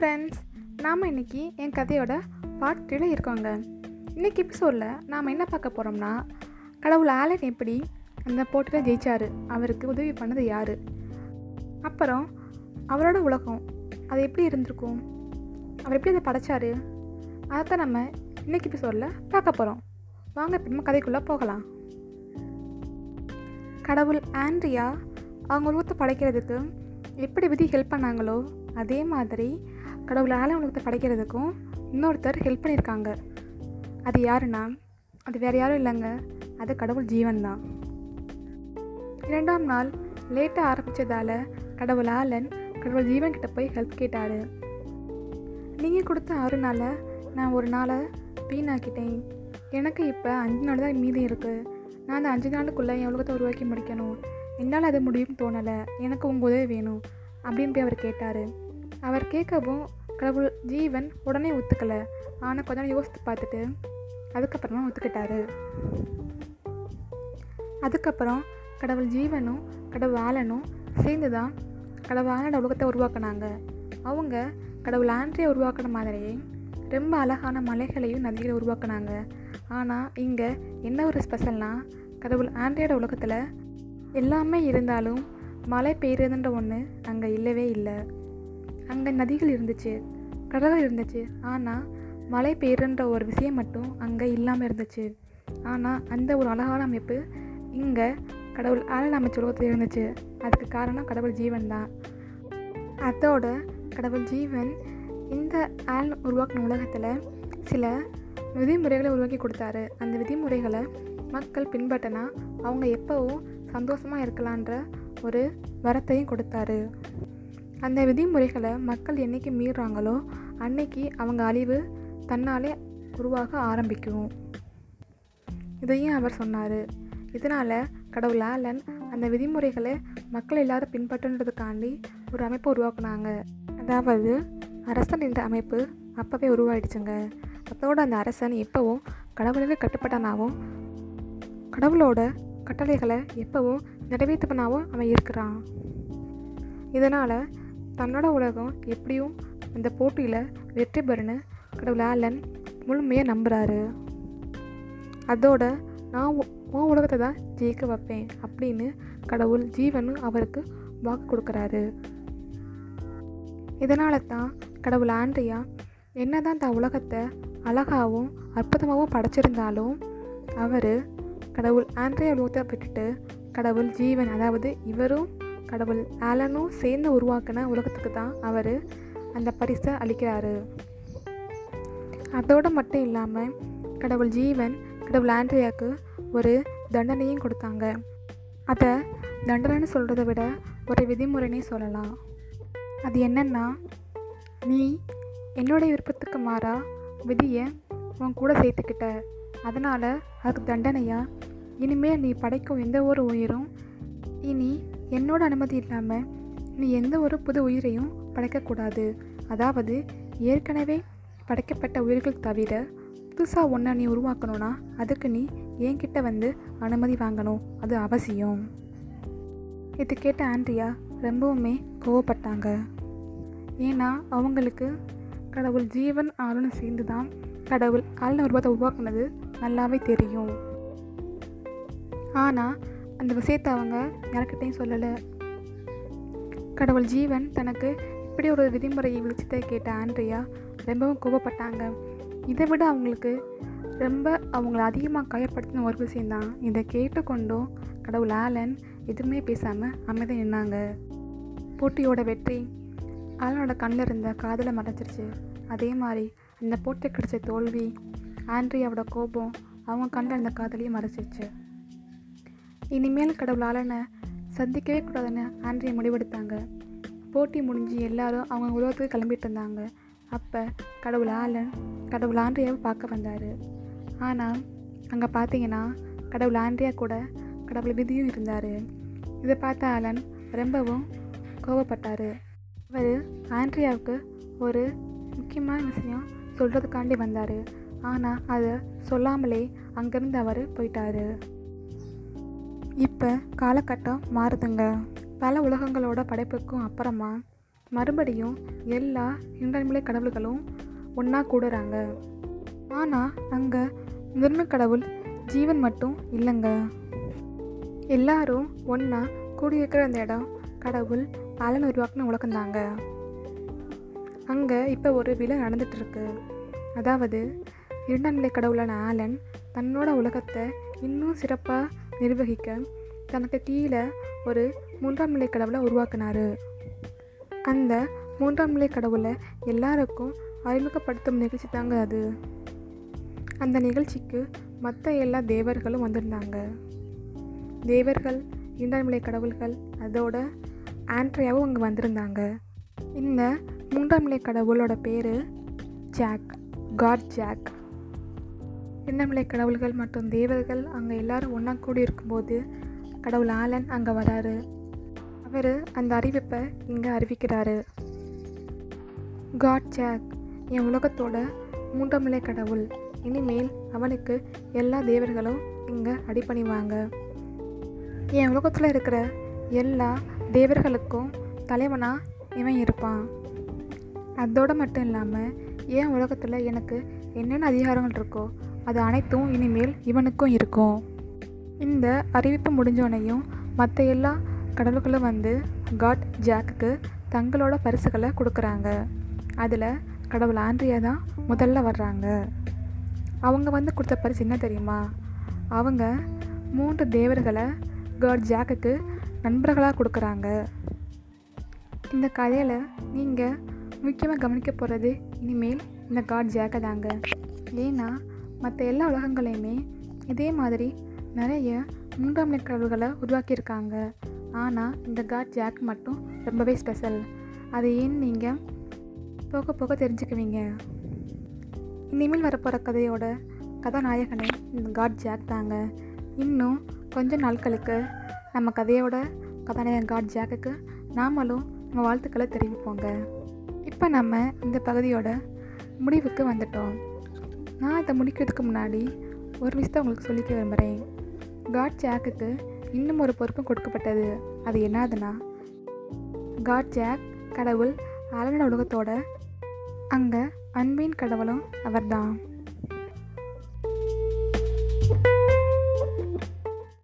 Friends நாம் இன்னைக்கு என் கதையோட பார்ட் த்ரீல இருக்கோங்க. இன்றைக்கி எபிசோடில் நாம் என்ன பார்க்க போகிறோம்னா கடவுள் ஆலன் எப்படி அந்த போட்டியில் ஜெயிச்சாரு? அவருக்கு உதவி பண்ணது யார்? அப்புறம் அவரோட உலகம் அது எப்படி இருந்திருக்கும்? அவர் எப்படி அதை படைச்சாரு? அதைத்தான் நம்ம இன்னைக்கு எபிசோடில் பார்க்க போகிறோம் வாங்க இப்போ நம்ம கதைக்குள்ளே போகலாம். கடவுள் ஆண்ட்ரியா அவங்க உருவத்தை படைக்கிறதுக்கு எப்படி விதி ஹெல்ப் பண்ணாங்களோ அதே மாதிரி கடவுள் ஆலன் படைக்கிறதுக்கும் இன்னொருத்தர் ஹெல்ப் பண்ணியிருக்காங்க. அது யாருன்னா அது வேறு யாரும் இல்லைங்க. அது கடவுள் ஜீவன் தான். இரண்டாம் நாள் லேட்டாக ஆரம்பித்ததால் கடவுள் ஆலன் கடவுள் ஜீவன் கிட்ட போய் ஹெல்ப் கேட்டார். நீங்கள் கொடுத்த ஆறு நாளை நான் ஒரு நாளை வீணாக்கிட்டேன். எனக்கு இப்போ அஞ்சு நாள் தான் மீதி இருக்குது நான் அந்த அஞ்சு நாளுக்குள்ளே என் உலகத்தை உருவாக்கி முடிக்கணும். என்னால் அது முடியும்னு தோணலை. எனக்கு உங்கள் உதவி வேணும் அப்படின்னு போய் அவர் கேட்டார். அவர் கேட்கவும் கடவுள் ஜீவன் உடனே ஒத்துக்கலை. ஆனால் கொஞ்ச நேரம் யோசித்து பார்த்துட்டு அதுக்கப்புறமா ஒத்துக்கிட்டாரு. அதுக்கப்புறம் கடவுள் ஜீவனும் கடவுள் ஆலனும் சேர்ந்து தான் கடவுள் ஆலனோட உலகத்தை உருவாக்குனாங்க. அவங்க கடவுள் ஆண்ட்ரியை உருவாக்குன மாதிரியே ரொம்ப அழகான மலைகளையும் நதிகளை உருவாக்குனாங்க. ஆனால் இங்கே என்ன ஒரு ஸ்பெஷல்னால் கடவுள் ஆண்ட்ரியோட உலகத்தில் எல்லாமே இருந்தாலும் மழை பெய்யுறதுன்ற ஒன்று அங்கே இல்லவே இல்லை. அங்கே நதிகள் இருந்துச்சு கடல்கள் இருந்துச்சு. ஆனால் மழை பெய்யுறன்ற ஒரு விஷயம் மட்டும் அங்கே இல்லாமல் இருந்துச்சு. ஆனால் அந்த ஒரு அழகான அமைப்பு இங்கே கடவுள் ஆளன் அமைச்ச உலகத்தில் இருந்துச்சு. அதுக்கு காரணம் கடவுள் ஜீவன் தான். அதோட கடவுள் ஜீவன் இந்த ஆலன் உருவாக்கின உலகத்தில் சில விதிமுறைகளை உருவாக்கி கொடுத்தாரு. அந்த விதிமுறைகளை மக்கள் பின்பற்றினா அவங்க எப்போவும் சந்தோஷமாக இருக்கலான்ற ஒரு வரத்தையும் கொடுத்தாரு. அந்த விதிமுறைகளை மக்கள் என்னைக்கு மீறுறாங்களோ அன்னைக்கு அவங்க அழிவு தன்னாலே உருவாக ஆரம்பிக்கும். இதையும் அவர் சொன்னார். இதனால் கடவுள் ஆலன் அந்த விதிமுறைகளை மக்கள் எல்லாரும் பின்பற்றுன்றதுக்காண்டி ஒரு அமைப்பை உருவாக்குனாங்க. அதாவது அரசன் என்ற அமைப்பு அப்போவே உருவாயிடுச்சுங்க. அதோட அந்த அரசன் எப்போவும் கடவுளுக்கு கட்டுப்பட்டனாகவும் கடவுளோட கட்டளைகளை எப்போவும் நிறைவேற்றப்பனாவும் அவன் இருக்கிறான். இதனால் தன்னோட உலகம் எப்படியும் அந்த போட்டியில் வெற்றி பெறுன்னு கடவுள் ஆலன் முழுமையாக நம்புகிறாரு அதோட நான் உன் உலகத்தை தான் ஜெயிக்க வைப்பேன் அப்படின்னு கடவுள் ஜீவனும் அவருக்கு வாக்கு கொடுக்குறாரு. இதனால தான் கடவுள் ஆண்ட்ரியா என்னதான் தான் உலகத்தை அழகாகவும் அற்புதமாகவும் படைச்சிருந்தாலும் அவர் கடவுள் ஆண்ட்ரியா உலகத்தை விட்டுட்டு கடவுள் ஜீவன் அதாவது இவரும் கடவுள் ஆலனும் சேர்ந்து உருவாக்கின உலகத்துக்கு தான் அவர் அந்த பரிசை அளிக்கிறாரு. அதோடு மட்டும் இல்லாமல் கடவுள் ஜீவன் கடவுள் ஆண்ட்ரியாவுக்கு ஒரு தண்டனையும் கொடுத்தாங்க. அதை தண்டனைன்னு சொல்கிறத விட ஒரு விதிமுறைனே சொல்லலாம். அது என்னென்னா நீ என்னுடைய விருப்பத்துக்கு மாறா விதியை உன் கூட சேர்த்துக்கிட்ட. அதனால் அதுக்கு தண்டனையாக இனிமேல் நீ படைக்கும் எந்த ஒரு உயிரும் இனி என்னோட அனுமதி இல்லாமல் நீ எந்த ஒரு புது உயிரையும் படைக்கக்கூடாது. அதாவது ஏற்கனவே படைக்கப்பட்ட உயிர்கள் தவிர புதுசாக ஒன்றை நீ உருவாக்கணும்னா அதுக்கு நீ என்கிட்ட வந்து அனுமதி வாங்கணும். அது அவசியம். இது கேட்ட ஆண்ட்ரியா ரொம்பவுமே கோவப்பட்டாங்க. ஏன்னா அவங்களுக்கு கடவுள் ஜீவன் ஆளுன்னு சேர்ந்து தான் கடவுள் ஆளுன உருவத்தை உருவாக்குனது நல்லாவே தெரியும். ஆனால் அந்த விஷயத்தை அவங்க யார்கிட்டையும் சொல்லலை. கடவுள் ஜீவன் தனக்கு இப்படி ஒரு விதிமுறையை விழிச்சதை கேட்ட ஆண்ட்ரியா ரொம்பவும் கோபப்பட்டாங்க. இதை விட அவங்களுக்கு ரொம்ப அவங்கள அதிகமாக காயப்படுத்தின ஒரு விஷயந்தான் இதை கேட்டுக்கொண்டும் கடவுள் ஆலன் எதுவுமே பேசாமல் அமைதி நின்னாங்க. போட்டியோட வெற்றி. ஆலனோட கண்ணில் இருந்த காதலை மறைச்சிருச்சு அதே மாதிரி அந்த போட்டி கிடைச்ச தோல்வி ஆண்ட்ரியாவோட கோபம் அவங்க கண்ணில் இருந்த காதலையும் மறைச்சிருச்சு இனிமேல் கடவுள் ஆலனை சந்திக்கவே கூடாதுன்னு ஆண்ட்ரியா முடிவெடுத்தாங்க. போட்டி முடிஞ்சு எல்லாரும் அவங்க உலகத்துக்கு கிளம்பிட்டு இருந்தாங்க. அப்போ கடவுள் ஆலன் கடவுள் ஆண்ட்ரியாவை பார்க்க வந்தார். ஆனால் அங்கே பார்த்தீங்கன்னா கடவுள் ஆண்ட்ரியா கூட கடவுள் விதியும் இருந்தார். இதை பார்த்த ஆலன் ரொம்பவும் கோவப்பட்டார். அவர் ஆண்ட்ரியாவுக்கு ஒரு முக்கியமான விஷயம் சொல்கிறதுக்காண்டி வந்தார். ஆனால் அதை சொல்லாமலே அங்கேருந்து அவர் போயிட்டாரு. இப்போ காலகட்டம் மாறுதுங்க. பல உலகங்களோட படைப்புக்கும் அப்புறமா மறுபடியும் எல்லா இரண்டாண்மலை கடவுள்களும் ஒன்றா கூடுறாங்க. ஆனால் அங்கே முதன்மை கடவுள் ஜீவன் மட்டும் இல்லைங்க. எல்லாரும் ஒன்றா கூடியிருக்கிற அந்த இடம் கடவுள் ஆலன் உருவாக்குன உலகந்தாங்க அங்கே இப்போ ஒரு விழா நடந்துகிட்ருக்கு அதாவது இரண்டாம் நிலை கடவுளான ஆலன் தன்னோட உலகத்தை இன்னும் சிறப்பாக நிர்வகிக்க தனக்கு கீழே ஒரு மூன்றாம் நிலை கடவுளை உருவாக்குனாரு. அந்த மூன்றாம் நிலை கடவுளை எல்லாருக்கும் அறிமுகப்படுத்தும் நிகழ்ச்சி தாங்க அது. அந்த நிகழ்ச்சிக்கு மற்ற எல்லா தேவர்களும் வந்திருந்தாங்க. தேவர்கள் இரண்டாம் நிலை கடவுள்கள் அதோட ஆண்ட்ரியாவும் அங்கே வந்திருந்தாங்க. இந்த மூன்றாம் நிலை கடவுளோட பேர் ஜாக் காட் ஜாக். இரண்டாம் கடவுள்கள் மற்றும் தேவர்கள் அங்கே எல்லாரும் ஒன்றா கூடி இருக்கும்போது கடவுள் ஆலன் அங்கே வராரு. அவர் அந்த அறிவிப்பை இங்கே அறிவிக்கிறாரு. காட் ஜாக் என் உலகத்தோட மூன்றாம் நிலை கடவுள். இனிமேல் அவனுக்கு எல்லா தேவர்களும் இங்கே அடிபணிவாங்க. என் உலகத்தில் இருக்கிற எல்லா தேவர்களுக்கும் தலைவனாக இவன் இருப்பான். அதோடு மட்டும் இல்லாமல் என் உலகத்தில் எனக்கு என்னென்ன அதிகாரங்கள் இருக்கோ அது அனைத்தும் இனிமேல் இவனுக்கும் இருக்கும். இந்த அறிவிப்பு முடிஞ்சோனையும் மற்ற எல்லா கடவுள்களும் வந்து காட் ஜாக்குக்கு தங்களோட பரிசுகளை கொடுக்குறாங்க. அதில் கடவுள் ஆண்ட்ரியா தான் முதல்ல வர்றாங்க. அவங்க வந்து கொடுத்த பரிசு என்ன தெரியுமா? அவங்க மூன்று தேவர்களை காட் ஜாக்குக்கு நண்பர்களாக கொடுக்குறாங்க. இந்த கதையில் நீங்கள் முக்கியமாக கவனிக்க போகிறது இனிமேல் இந்த காட் ஜாக்கை தாங்க. ஏன்னா மற்ற எல்லா உலகங்களையுமே இதே மாதிரி நிறைய மூன்றாம் கடவுள்களை உருவாக்கியிருக்காங்க. ஆனால் இந்த காட் ஜாக் மட்டும் ரொம்பவே ஸ்பெஷல். அது ஏன்னு நீங்கள் போக போக தெரிஞ்சுக்குவீங்க? இனிமேல் வரப்போகிற கதையோட கதாநாயகனே இந்த காட் ஜாக் தாங்க. இன்னும் கொஞ்ச நாட்களுக்கு நம்ம கதையோட கதாநாயகன் காட் ஜாக்குக்கு நாமளும் நம்ம வாழ்த்துக்களை தெரிவிப்போங்க. இப்போ நம்ம இந்த பகுதியோட முடிவுக்கு வந்துட்டோம். நான் இதை முடிக்கிறதுக்கு முன்னாடி ஒரு விஷயத்தை உங்களுக்கு சொல்லிக்க விரும்புகிறேன். காட் ஜாக்குக்கு இன்னும் ஒரு பொறுப்பும் கொடுக்கப்பட்டது. அது என்னதுன்னா காட் ஜாக் கடவுள் அலன உலகத்தோட அங்கே அன்பின் கடவுளும் அவர்தான்.